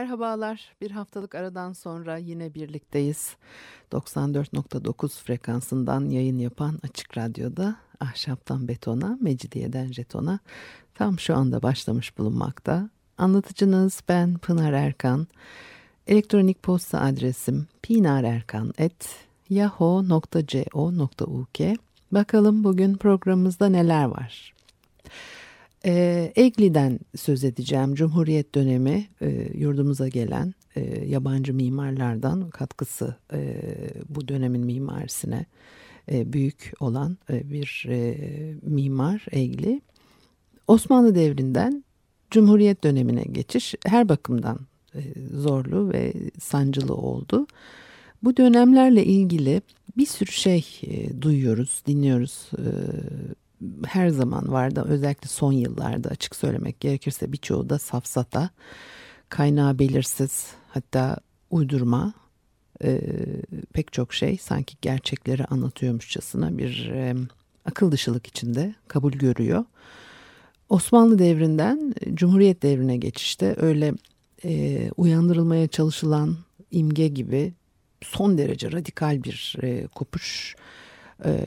Merhabalar. Bir haftalık aradan sonra yine birlikteyiz. 94.9 frekansından yayın yapan Açık Radyo'da Ahşaptan Betona, Mecidiyeden Jeton'a tam şu anda başlamış bulunmakta. Anlatıcınız ben Pınar Erkan. Elektronik posta adresim pinarerkan.yahoo.co.uk Bakalım bugün programımızda neler var. E, Egli'den söz edeceğim. Cumhuriyet dönemi e, yurdumuza gelen e, yabancı mimarlardan katkısı e, bu dönemin mimarisine e, büyük olan e, bir e, mimar Egli. Osmanlı devrinden Cumhuriyet dönemine geçiş her bakımdan e, zorlu ve sancılı oldu. Bu dönemlerle ilgili bir sürü şey e, duyuyoruz, dinliyoruz. E, her zaman vardı özellikle son yıllarda açık söylemek gerekirse birçoğu da safsata, kaynağı belirsiz hatta uydurma e, pek çok şey sanki gerçekleri anlatıyormuşçasına bir e, akıl dışılık içinde kabul görüyor. Osmanlı devrinden Cumhuriyet devrine geçişte öyle e, uyandırılmaya çalışılan imge gibi son derece radikal bir e, kopuş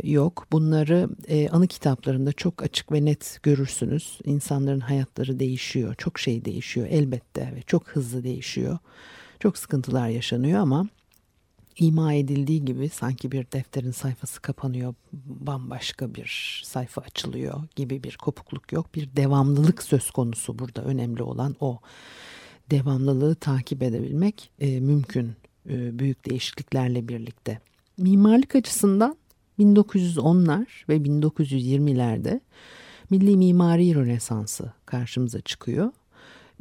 yok. Bunları e, anı kitaplarında çok açık ve net görürsünüz. İnsanların hayatları değişiyor, çok şey değişiyor elbette ve çok hızlı değişiyor. Çok sıkıntılar yaşanıyor ama ima edildiği gibi sanki bir defterin sayfası kapanıyor, bambaşka bir sayfa açılıyor gibi bir kopukluk yok. Bir devamlılık söz konusu burada önemli olan o. Devamlılığı takip edebilmek e, mümkün e, büyük değişikliklerle birlikte. Mimarlık açısından 1910'lar ve 1920'lerde milli mimari rönesansı karşımıza çıkıyor.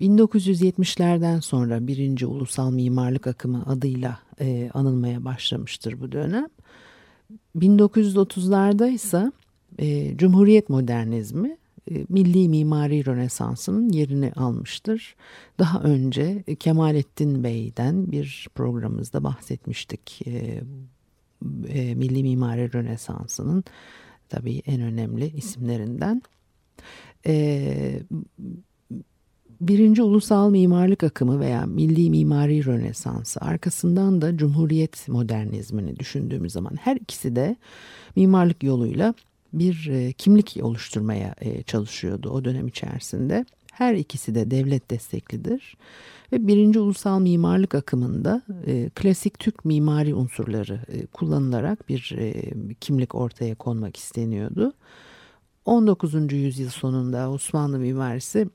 1970'lerden sonra birinci ulusal mimarlık akımı adıyla e, anılmaya başlamıştır bu dönem. 1930'larda ise e, Cumhuriyet modernizmi e, milli mimari rönesansının yerini almıştır. Daha önce Kemalettin Bey'den bir programımızda bahsetmiştik. E, milli mimari rönesansının tabii en önemli isimlerinden. E, birinci ulusal mimarlık akımı veya milli mimari rönesansı arkasından da cumhuriyet modernizmini düşündüğümüz zaman her ikisi de mimarlık yoluyla bir e, kimlik oluşturmaya e, çalışıyordu o dönem içerisinde. Her ikisi de devlet desteklidir ve birinci ulusal mimarlık akımında e, klasik Türk mimari unsurları e, kullanılarak bir e, kimlik ortaya konmak isteniyordu. 19. yüzyıl sonunda Osmanlı mimarisi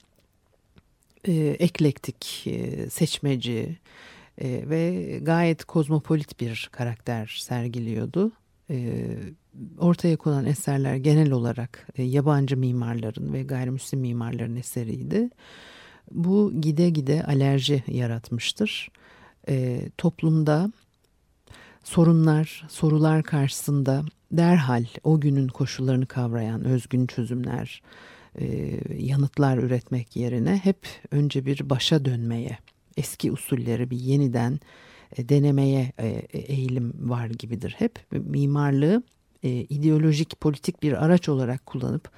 e, eklektik, e, seçmeci e, ve gayet kozmopolit bir karakter sergiliyordu. E, ortaya konan eserler genel olarak e, yabancı mimarların ve gayrimüslim mimarların eseriydi. Bu gide gide alerji yaratmıştır. E, toplumda sorunlar, sorular karşısında derhal o günün koşullarını kavrayan özgün çözümler, e, yanıtlar üretmek yerine hep önce bir başa dönmeye, eski usulleri bir yeniden e, denemeye e, eğilim var gibidir hep. Mimarlığı e, ideolojik, politik bir araç olarak kullanıp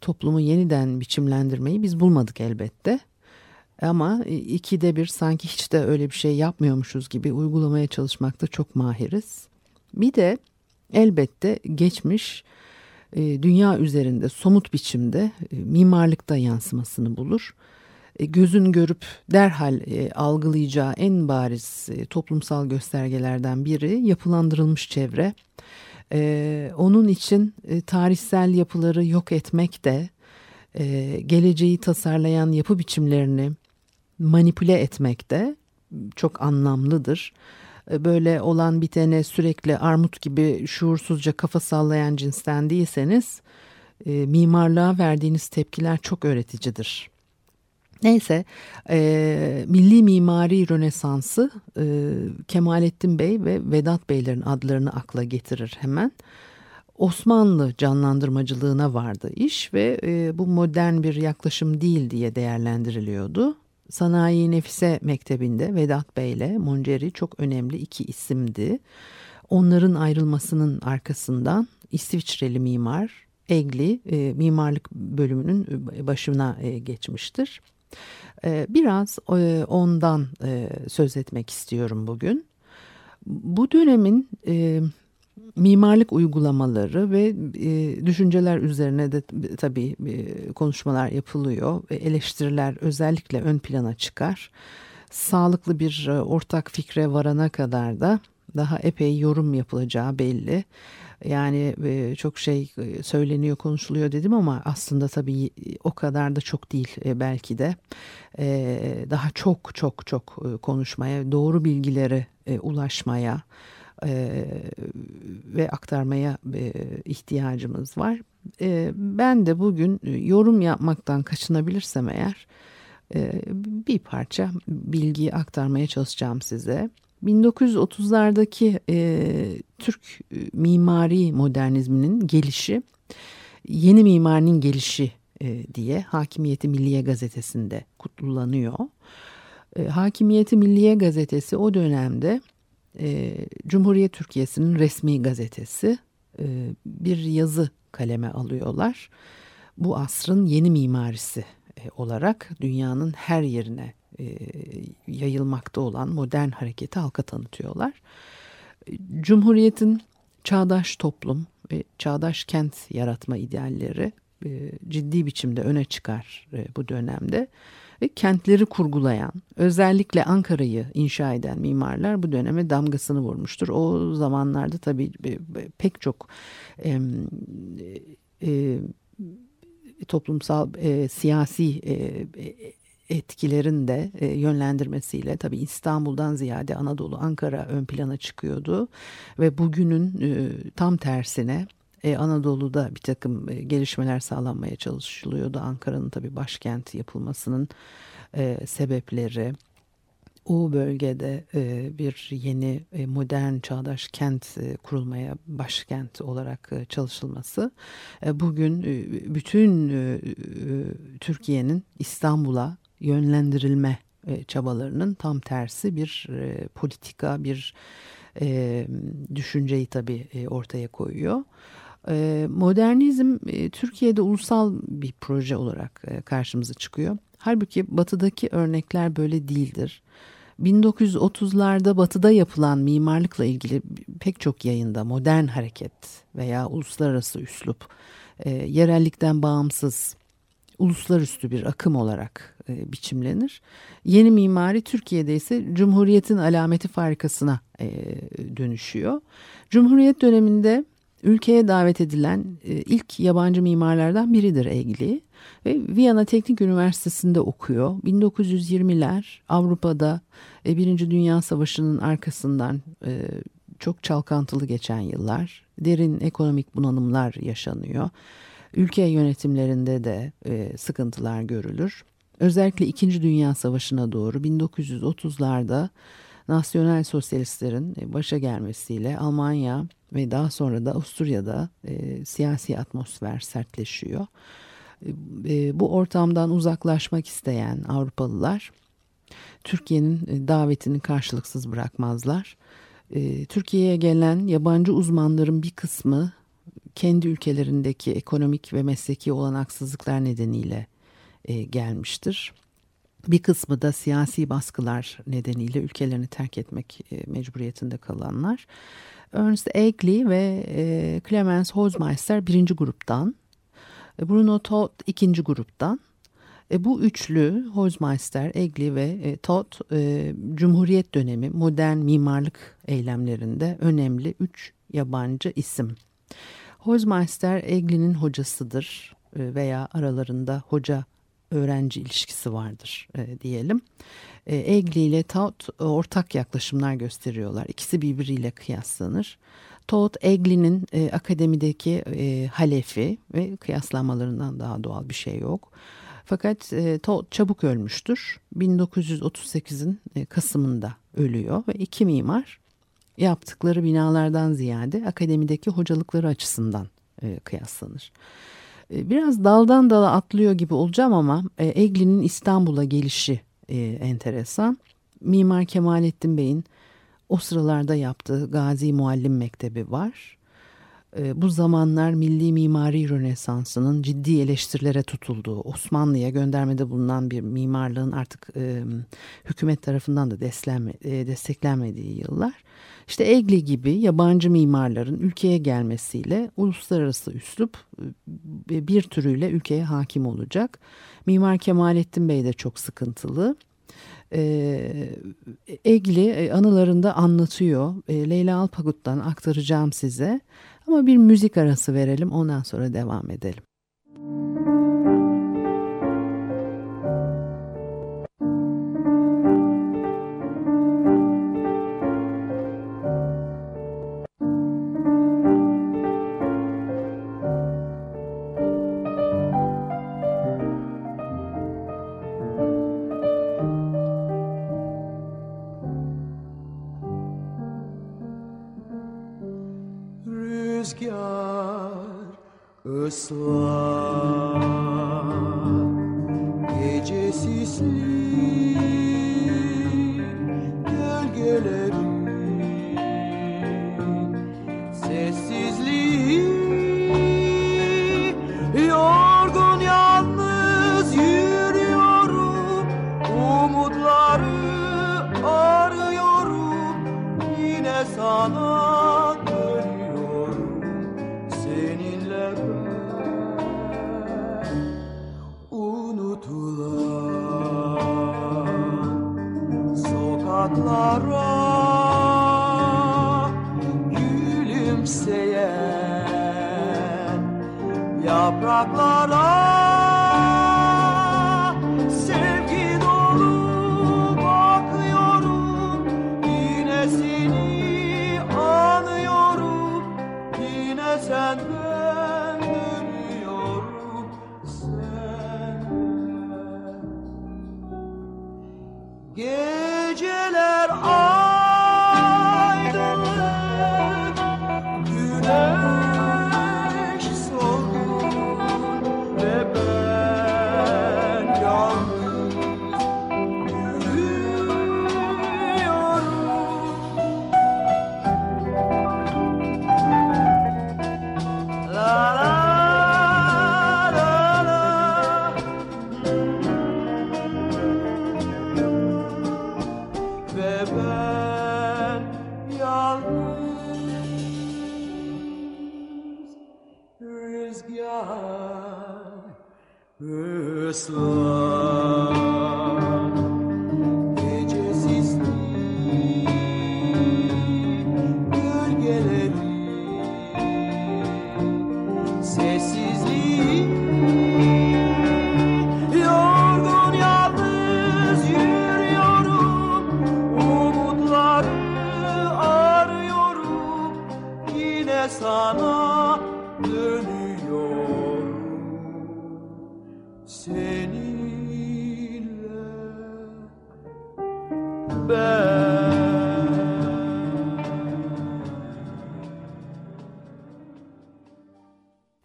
toplumu yeniden biçimlendirmeyi biz bulmadık elbette. Ama ikide bir sanki hiç de öyle bir şey yapmıyormuşuz gibi uygulamaya çalışmakta çok mahiriz. Bir de elbette geçmiş e, dünya üzerinde somut biçimde e, mimarlıkta yansımasını bulur. E, gözün görüp derhal algılayacağı en bariz toplumsal göstergelerden biri yapılandırılmış çevre. Onun için tarihsel yapıları yok etmek de geleceği tasarlayan yapı biçimlerini manipüle etmek de çok anlamlıdır. E, böyle olan bitene sürekli armut gibi şuursuzca kafa sallayan cinsten değilseniz e, mimarlığa verdiğiniz tepkiler çok öğreticidir. Neyse e, milli mimari rönesansı e, Kemalettin Bey ve Vedat Beylerin adlarını akla getirir hemen. Osmanlı canlandırmacılığına vardı iş ve e, bu modern bir yaklaşım değil diye değerlendiriliyordu. Sanayi Nefise Mektebi'nde Vedat Bey ile Monceri çok önemli iki isimdi. Onların ayrılmasının arkasından İsviçreli mimar Egli e, mimarlık bölümünün başına e, geçmiştir. E, biraz e, ondan e, söz etmek istiyorum bugün. Bu dönemin e, mimarlık uygulamaları ve düşünceler üzerine de tabii konuşmalar yapılıyor. Eleştiriler özellikle ön plana çıkar. Sağlıklı bir ortak fikre varana kadar da daha epey yorum yapılacağı belli. Yani e, çok şey e, söyleniyor, konuşuluyor dedim ama aslında tabii o kadar da çok değil e, belki de. Daha çok çok çok konuşmaya, doğru bilgilere e, ulaşmaya ve aktarmaya ihtiyacımız var. Ben de bugün yorum yapmaktan kaçınabilirsem eğer bir parça bilgiyi aktarmaya çalışacağım size. 1930'lardaki e, Türk mimari modernizminin gelişi, yeni mimarinin gelişi e, diye Hakimiyeti Milliye gazetesinde kutlanıyor. E, Hakimiyeti Milliye gazetesi o dönemde e, Cumhuriyet Türkiye'sinin resmi gazetesi e, bir yazı kaleme alıyorlar. Bu asrın yeni mimarisi e, olarak dünyanın her yerine e, yayılmakta olan modern hareketi halka tanıtıyorlar. Cumhuriyetin çağdaş toplum ve çağdaş kent yaratma idealleri e, ciddi biçimde öne çıkar e, bu dönemde ve kentleri kurgulayan özellikle Ankara'yı inşa eden mimarlar bu döneme damgasını vurmuştur. O zamanlarda tabii pek çok e, e, toplumsal e, siyasi e, etkilerin de e, yönlendirmesiyle tabii İstanbul'dan ziyade Anadolu, Ankara ön plana çıkıyordu ve bugünün e, tam tersine e, Anadolu'da bir takım e, gelişmeler sağlanmaya çalışılıyordu. Ankara'nın tabii başkent yapılmasının e, sebepleri, o bölgede e, bir yeni e, modern çağdaş kent e, kurulmaya başkent olarak çalışılması bugün bütün Türkiye'nin İstanbul'a yönlendirilme e, çabalarının tam tersi bir e, politika, bir e, düşünceyi tabii ortaya koyuyor. Modernizm Türkiye'de ulusal bir proje olarak karşımıza çıkıyor. Halbuki batıdaki örnekler böyle değildir. 1930'larda batıda yapılan mimarlıkla ilgili pek çok yayında modern hareket veya uluslararası üslup, yerellikten bağımsız uluslararası bir akım olarak e, biçimlenir. Yeni mimari Türkiye'de ise Cumhuriyet'in alameti farikasına e, dönüşüyor. Cumhuriyet döneminde ülkeye davet edilen e, ilk yabancı mimarlardan biridir Egli ve Viyana Teknik Üniversitesi'nde okuyor. 1920'ler Avrupa'da Birinci Dünya Savaşı'nın arkasından çok çalkantılı geçen yıllar. Derin ekonomik bunalımlar yaşanıyor. Ülke yönetimlerinde de sıkıntılar görülür. Özellikle İkinci Dünya Savaşı'na doğru 1930'larda Nasyonel Sosyalistlerin e, başa gelmesiyle Almanya ve daha sonra da Avusturya'da e, siyasi atmosfer sertleşiyor. E, e, bu ortamdan uzaklaşmak isteyen Avrupalılar Türkiye'nin e, davetini karşılıksız bırakmazlar. E, Türkiye'ye gelen yabancı uzmanların bir kısmı kendi ülkelerindeki ekonomik ve mesleki olanaksızlıklar nedeniyle e, gelmiştir. Bir kısmı da siyasi baskılar nedeniyle ülkelerini terk etmek e, mecburiyetinde kalanlar. Ernst Egli ve e, Clemens Hozmeister birinci gruptan, Bruno Todd ikinci gruptan. Bu üçlü Hozmeister, Egli ve Todd e, Cumhuriyet dönemi modern mimarlık eylemlerinde önemli üç yabancı isim. Hozmeister Egli'nin hocasıdır veya aralarında hoca öğrenci ilişkisi vardır e, diyelim. E, Egli ile Taut ortak yaklaşımlar gösteriyorlar. İkisi birbiriyle kıyaslanır. Taut Egli'nin akademideki halefi ve kıyaslanmalarından daha doğal bir şey yok. Fakat e, çabuk ölmüştür. 1938'in e, Kasım'ında ölüyor ve iki mimar yaptıkları binalardan ziyade akademideki hocalıkları açısından e, kıyaslanır. E, biraz daldan dala atlıyor gibi olacağım ama e, Egli'nin İstanbul'a gelişi e, enteresan. Mimar Kemalettin Bey'in o sıralarda yaptığı Gazi Muallim Mektebi var. E, bu zamanlar milli mimari rönesansının ciddi eleştirilere tutulduğu, Osmanlı'ya göndermede bulunan bir mimarlığın artık e, hükümet tarafından da desteklenme, e, desteklenmediği yıllar. İşte Egli gibi yabancı mimarların ülkeye gelmesiyle uluslararası üslup e, bir türüyle ülkeye hakim olacak. Mimar Kemalettin Bey de çok sıkıntılı. Ee, Egli e, anılarında anlatıyor. Ee, Leyla Alpagut'tan aktaracağım size. Ama bir müzik arası verelim ondan sonra devam edelim. sleep.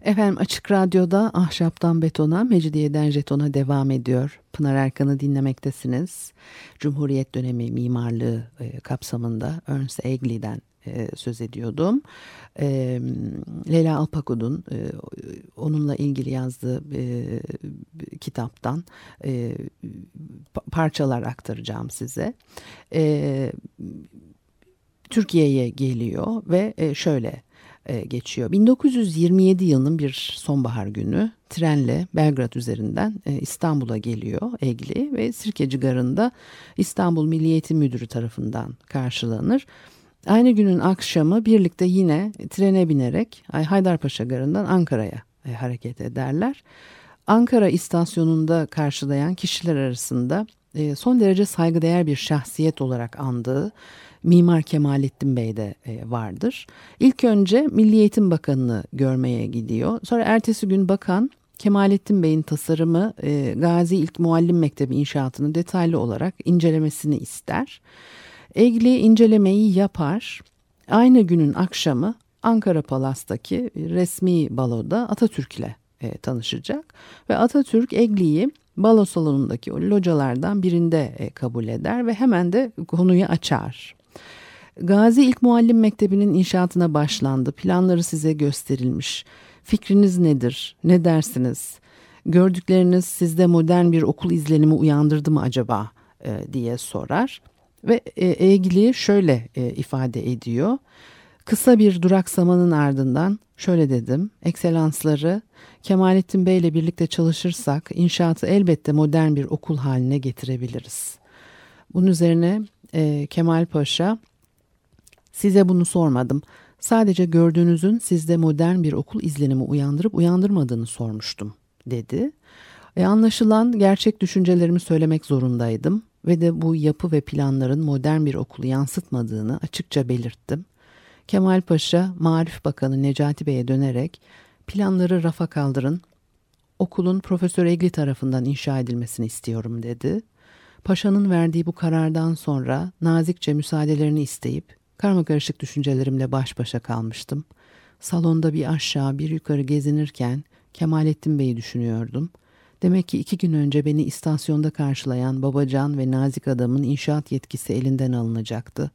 Efendim Açık Radyo'da Ahşaptan Betona, Mecidiyeden Jeton'a devam ediyor. Pınar Erkan'ı dinlemektesiniz. Cumhuriyet dönemi mimarlığı e, kapsamında Ernst Egli'den e, söz ediyordum. E, Leyla Alpakud'un e, onunla ilgili yazdığı e, kitaptan e, parçalar aktaracağım size. E, Türkiye'ye geliyor ve e, şöyle e, geçiyor. 1927 yılının bir sonbahar günü trenle Belgrad üzerinden e, İstanbul'a geliyor Egli ve Sirkeci Garı'nda İstanbul Milliyeti Müdürü tarafından karşılanır. Aynı günün akşamı birlikte yine trene binerek Haydarpaşa Garı'ndan Ankara'ya e, hareket ederler. Ankara istasyonunda karşılayan kişiler arasında e, son derece saygıdeğer bir şahsiyet olarak andığı Mimar Kemalettin Bey de e, vardır. İlk önce Milli Eğitim Bakanı'nı görmeye gidiyor. Sonra ertesi gün bakan Kemalettin Bey'in tasarımı e, Gazi İlk Muallim Mektebi inşaatını detaylı olarak incelemesini ister. Egli incelemeyi yapar. Aynı günün akşamı Ankara Palas'taki resmi baloda Atatürk ile e, tanışacak ve Atatürk Egli'yi balo salonundaki o localardan birinde e, kabul eder ve hemen de konuyu açar. Gazi İlk Muallim Mektebi'nin inşaatına başlandı. Planları size gösterilmiş. Fikriniz nedir? Ne dersiniz? Gördükleriniz sizde modern bir okul izlenimi uyandırdı mı acaba e, diye sorar. Ve e, ilgili şöyle e, ifade ediyor. Kısa bir duraksamanın ardından şöyle dedim. Ekselansları Kemalettin Bey ile birlikte çalışırsak inşaatı elbette modern bir okul haline getirebiliriz. Bunun üzerine e, Kemal Paşa size bunu sormadım. Sadece gördüğünüzün sizde modern bir okul izlenimi uyandırıp uyandırmadığını sormuştum dedi. E, anlaşılan gerçek düşüncelerimi söylemek zorundaydım ve de bu yapı ve planların modern bir okulu yansıtmadığını açıkça belirttim. Kemal Paşa Marif Bakanı Necati Bey'e dönerek planları rafa kaldırın, okulun Profesör Egli tarafından inşa edilmesini istiyorum dedi. Paşa'nın verdiği bu karardan sonra nazikçe müsaadelerini isteyip karma karışık düşüncelerimle baş başa kalmıştım. Salonda bir aşağı bir yukarı gezinirken Kemalettin Bey'i düşünüyordum. Demek ki iki gün önce beni istasyonda karşılayan babacan ve nazik adamın inşaat yetkisi elinden alınacaktı.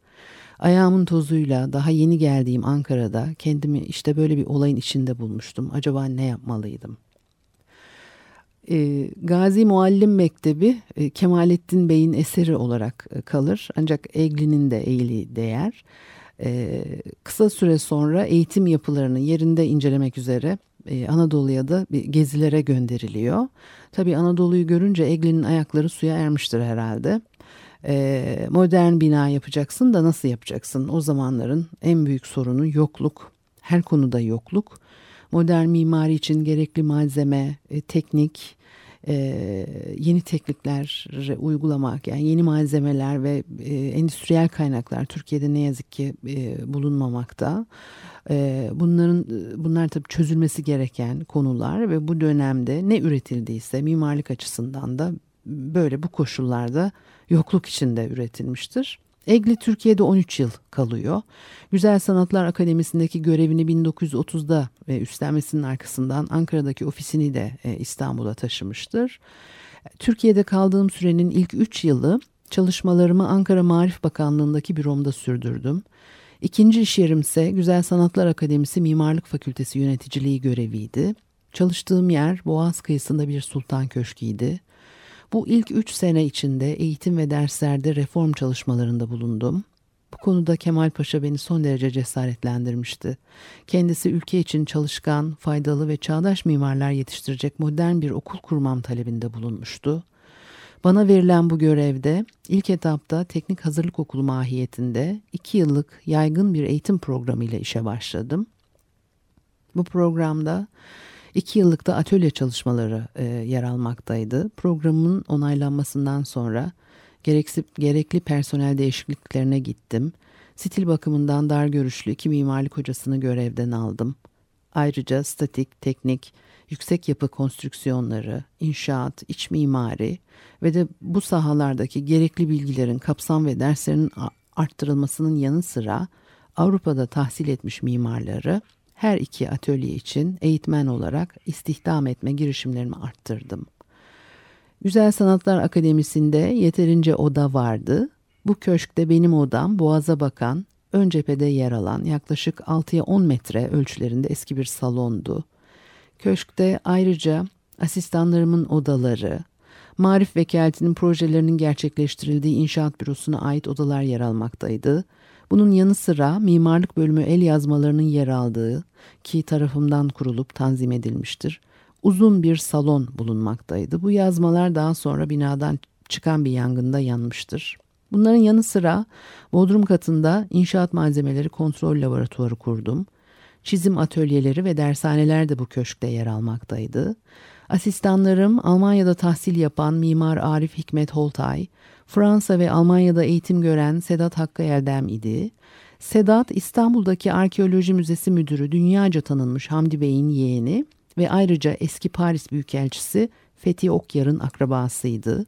Ayağımın tozuyla daha yeni geldiğim Ankara'da kendimi işte böyle bir olayın içinde bulmuştum. Acaba ne yapmalıydım? E, Gazi Muallim Mektebi e, Kemalettin Bey'in eseri olarak e, kalır. Ancak Egli'nin de eğili değer. E, kısa süre sonra eğitim yapılarını yerinde incelemek üzere e, Anadolu'ya da bir gezilere gönderiliyor. Tabii Anadolu'yu görünce Egli'nin ayakları suya ermiştir herhalde e, modern bina yapacaksın da nasıl yapacaksın? O zamanların en büyük sorunu yokluk. Her konuda yokluk. Modern mimari için gerekli malzeme, e, teknik, e, yeni teknikler uygulamak yani yeni malzemeler ve e, endüstriyel kaynaklar Türkiye'de ne yazık ki bulunmamakta. Bunların bunlar tabii çözülmesi gereken konular ve bu dönemde ne üretildiyse mimarlık açısından da böyle bu koşullarda yokluk içinde üretilmiştir. Egli Türkiye'de 13 yıl kalıyor. Güzel Sanatlar Akademisi'ndeki görevini 1930'da ve üstlenmesinin arkasından Ankara'daki ofisini de e, İstanbul'a taşımıştır. Türkiye'de kaldığım sürenin ilk 3 yılı çalışmalarımı Ankara Marif Bakanlığı'ndaki büromda sürdürdüm. İkinci iş yerimse Güzel Sanatlar Akademisi Mimarlık Fakültesi yöneticiliği göreviydi. Çalıştığım yer Boğaz kıyısında bir sultan köşkiydi. Bu ilk üç sene içinde eğitim ve derslerde reform çalışmalarında bulundum. Bu konuda Kemal Paşa beni son derece cesaretlendirmişti. Kendisi ülke için çalışkan, faydalı ve çağdaş mimarlar yetiştirecek modern bir okul kurmam talebinde bulunmuştu. Bana verilen bu görevde ilk etapta teknik hazırlık okulu mahiyetinde iki yıllık yaygın bir eğitim programı ile işe başladım. Bu programda İki yıllıkta atölye çalışmaları e, yer almaktaydı. Programın onaylanmasından sonra gereksiz, gerekli personel değişikliklerine gittim. Stil bakımından dar görüşlü iki mimarlık hocasını görevden aldım. Ayrıca statik, teknik, yüksek yapı konstrüksiyonları, inşaat, iç mimari ve de bu sahalardaki gerekli bilgilerin kapsam ve derslerinin arttırılmasının yanı sıra Avrupa'da tahsil etmiş mimarları her iki atölye için eğitmen olarak istihdam etme girişimlerimi arttırdım. Güzel Sanatlar Akademisi'nde yeterince oda vardı. Bu köşkte benim odam boğaza bakan, ön cephede yer alan yaklaşık 6'ya 10 metre ölçülerinde eski bir salondu. Köşkte ayrıca asistanlarımın odaları, Marif Vekaleti'nin projelerinin gerçekleştirildiği inşaat bürosuna ait odalar yer almaktaydı. Bunun yanı sıra mimarlık bölümü el yazmalarının yer aldığı ki tarafımdan kurulup tanzim edilmiştir. Uzun bir salon bulunmaktaydı. Bu yazmalar daha sonra binadan çıkan bir yangında yanmıştır. Bunların yanı sıra bodrum katında inşaat malzemeleri kontrol laboratuvarı kurdum. Çizim atölyeleri ve dershaneler de bu köşkte yer almaktaydı. Asistanlarım Almanya'da tahsil yapan mimar Arif Hikmet Holtay, Fransa ve Almanya'da eğitim gören Sedat Hakkı Eldem idi. Sedat İstanbul'daki Arkeoloji Müzesi Müdürü dünyaca tanınmış Hamdi Bey'in yeğeni ve ayrıca eski Paris Büyükelçisi Fethi Okyar'ın akrabasıydı.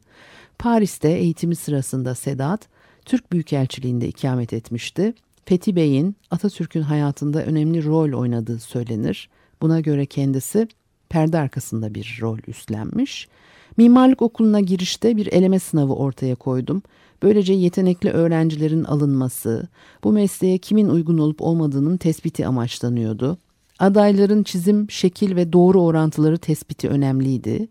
Paris'te eğitimi sırasında Sedat, Türk Büyükelçiliğinde ikamet etmişti. Fethi Bey'in Atatürk'ün hayatında önemli rol oynadığı söylenir. Buna göre kendisi perde arkasında bir rol üstlenmiş. Mimarlık okuluna girişte bir eleme sınavı ortaya koydum. Böylece yetenekli öğrencilerin alınması, bu mesleğe kimin uygun olup olmadığının tespiti amaçlanıyordu. Adayların çizim, şekil ve doğru orantıları tespiti önemliydi.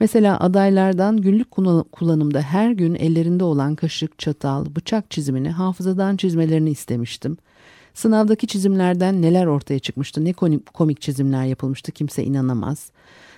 Mesela adaylardan günlük kullanımda her gün ellerinde olan kaşık, çatal, bıçak çizimini hafızadan çizmelerini istemiştim. Sınavdaki çizimlerden neler ortaya çıkmıştı, ne komik çizimler yapılmıştı kimse inanamaz.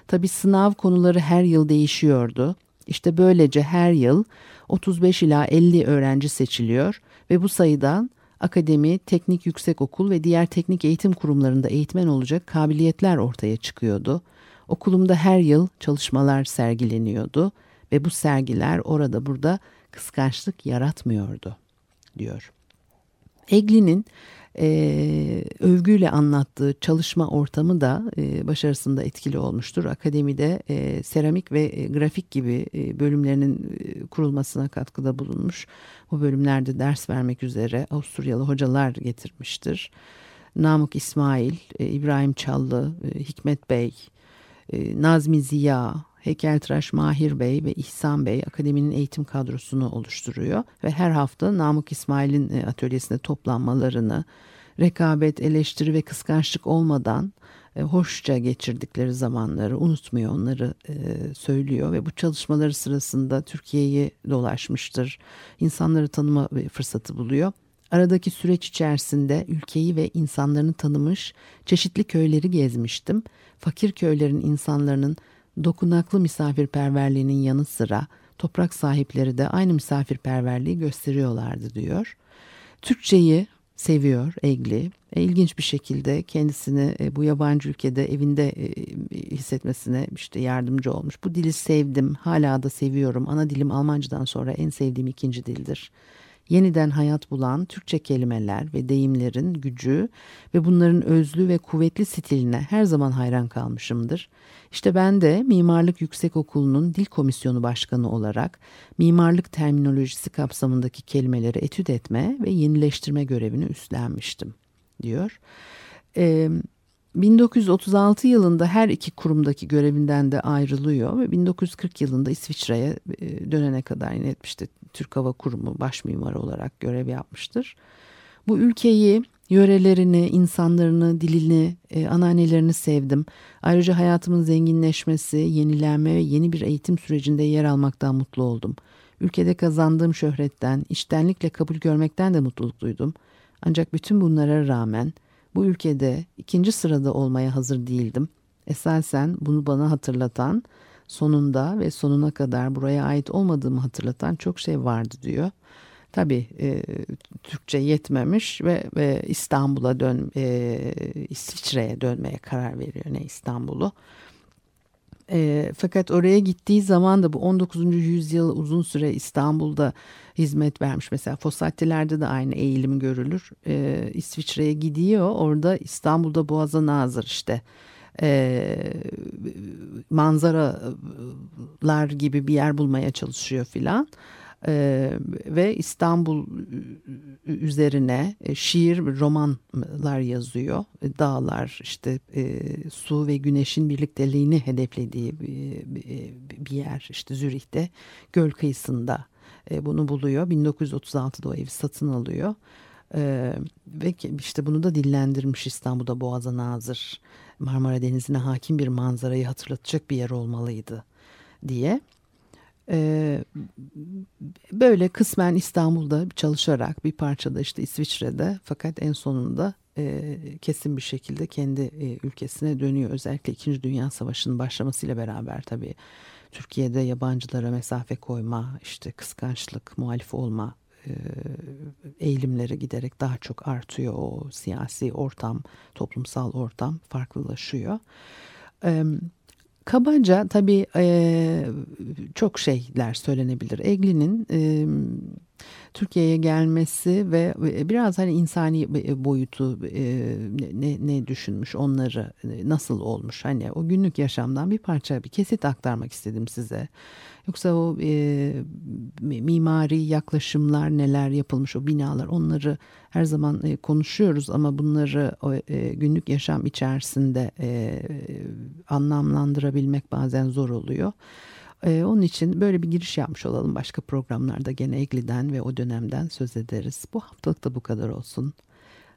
Tabi sınav konuları her yıl değişiyordu. İşte böylece her yıl 35 ila 50 öğrenci seçiliyor ve bu sayıdan akademi, teknik yüksekokul ve diğer teknik eğitim kurumlarında eğitmen olacak kabiliyetler ortaya çıkıyordu. Okulumda her yıl çalışmalar sergileniyordu ve bu sergiler orada burada kıskançlık yaratmıyordu diyor. Egli'nin e, övgüyle anlattığı çalışma ortamı da e, başarısında etkili olmuştur. Akademide e, seramik ve e, grafik gibi e, bölümlerinin e, kurulmasına katkıda bulunmuş. Bu bölümlerde ders vermek üzere Avusturyalı hocalar getirmiştir. Namık İsmail, e, İbrahim Çallı, e, Hikmet Bey, e, Nazmi Ziya, heykeltıraş Mahir Bey ve İhsan Bey akademinin eğitim kadrosunu oluşturuyor ve her hafta Namık İsmail'in e, atölyesinde toplanmalarını, rekabet, eleştiri ve kıskançlık olmadan e, hoşça geçirdikleri zamanları unutmuyor onları e, söylüyor ve bu çalışmaları sırasında Türkiye'yi dolaşmıştır. İnsanları tanıma fırsatı buluyor. Aradaki süreç içerisinde ülkeyi ve insanlarını tanımış, çeşitli köyleri gezmiştim. Fakir köylerin insanların dokunaklı misafirperverliğinin yanı sıra toprak sahipleri de aynı misafirperverliği gösteriyorlardı diyor. Türkçeyi seviyor Egli. E, ilginç bir şekilde kendisini e, bu yabancı ülkede evinde e, hissetmesine işte yardımcı olmuş. Bu dili sevdim, hala da seviyorum. Ana dilim Almancadan sonra en sevdiğim ikinci dildir yeniden hayat bulan Türkçe kelimeler ve deyimlerin gücü ve bunların özlü ve kuvvetli stiline her zaman hayran kalmışımdır. İşte ben de Mimarlık Yüksekokulu'nun Dil Komisyonu Başkanı olarak mimarlık terminolojisi kapsamındaki kelimeleri etüt etme ve yenileştirme görevini üstlenmiştim, diyor. Ee, 1936 yılında her iki kurumdaki görevinden de ayrılıyor ve 1940 yılında İsviçre'ye e, dönene kadar yine işte Türk Hava Kurumu baş mimarı olarak görev yapmıştır. Bu ülkeyi, yörelerini, insanlarını, dilini, e, anneannelerini sevdim. Ayrıca hayatımın zenginleşmesi, yenilenme ve yeni bir eğitim sürecinde yer almaktan mutlu oldum. Ülkede kazandığım şöhretten, iştenlikle kabul görmekten de mutluluk duydum. Ancak bütün bunlara rağmen bu ülkede ikinci sırada olmaya hazır değildim. Esasen bunu bana hatırlatan, sonunda ve sonuna kadar buraya ait olmadığımı hatırlatan çok şey vardı diyor. Tabii e, Türkçe yetmemiş ve, ve İstanbul'a dön, e, İsviçre'ye dönmeye karar veriyor ne İstanbul'u. E, fakat oraya gittiği zaman da bu 19. yüzyıl uzun süre İstanbul'da hizmet vermiş. Mesela Fossatiler'de de aynı eğilim görülür. E, İsviçre'ye gidiyor orada İstanbul'da Boğaz'a nazır işte e, manzaralar gibi bir yer bulmaya çalışıyor filan. Ee, ve İstanbul üzerine e, şiir, romanlar yazıyor. E, dağlar, işte e, su ve güneşin birlikteliğini hedeflediği bir, bir yer. işte Zürih'te göl kıyısında e, bunu buluyor. 1936'da o evi satın alıyor. E, ve işte bunu da dillendirmiş İstanbul'da Boğaz'a nazır. Marmara Denizi'ne hakim bir manzarayı hatırlatacak bir yer olmalıydı diye. Ee, böyle kısmen İstanbul'da çalışarak bir parçada işte İsviçre'de fakat en sonunda e, kesin bir şekilde kendi e, ülkesine dönüyor. Özellikle 2. Dünya Savaşı'nın başlamasıyla beraber tabii Türkiye'de yabancılara mesafe koyma, işte kıskançlık, muhalif olma e, eğilimleri giderek daha çok artıyor. O siyasi ortam, toplumsal ortam farklılaşıyor. Kabaca tabii e, çok şeyler söylenebilir. Egli'nin e, Türkiye'ye gelmesi ve biraz hani insani boyutu e, ne, ne düşünmüş onları nasıl olmuş hani o günlük yaşamdan bir parça bir kesit aktarmak istedim size. Yoksa o e, mimari yaklaşımlar neler yapılmış o binalar onları her zaman e, konuşuyoruz ama bunları e, günlük yaşam içerisinde e, anlamlandırabilmek bazen zor oluyor. Ee, onun için böyle bir giriş yapmış olalım. Başka programlarda gene Egli'den ve o dönemden söz ederiz. Bu haftalık da bu kadar olsun.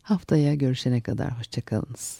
Haftaya görüşene kadar hoşçakalınız.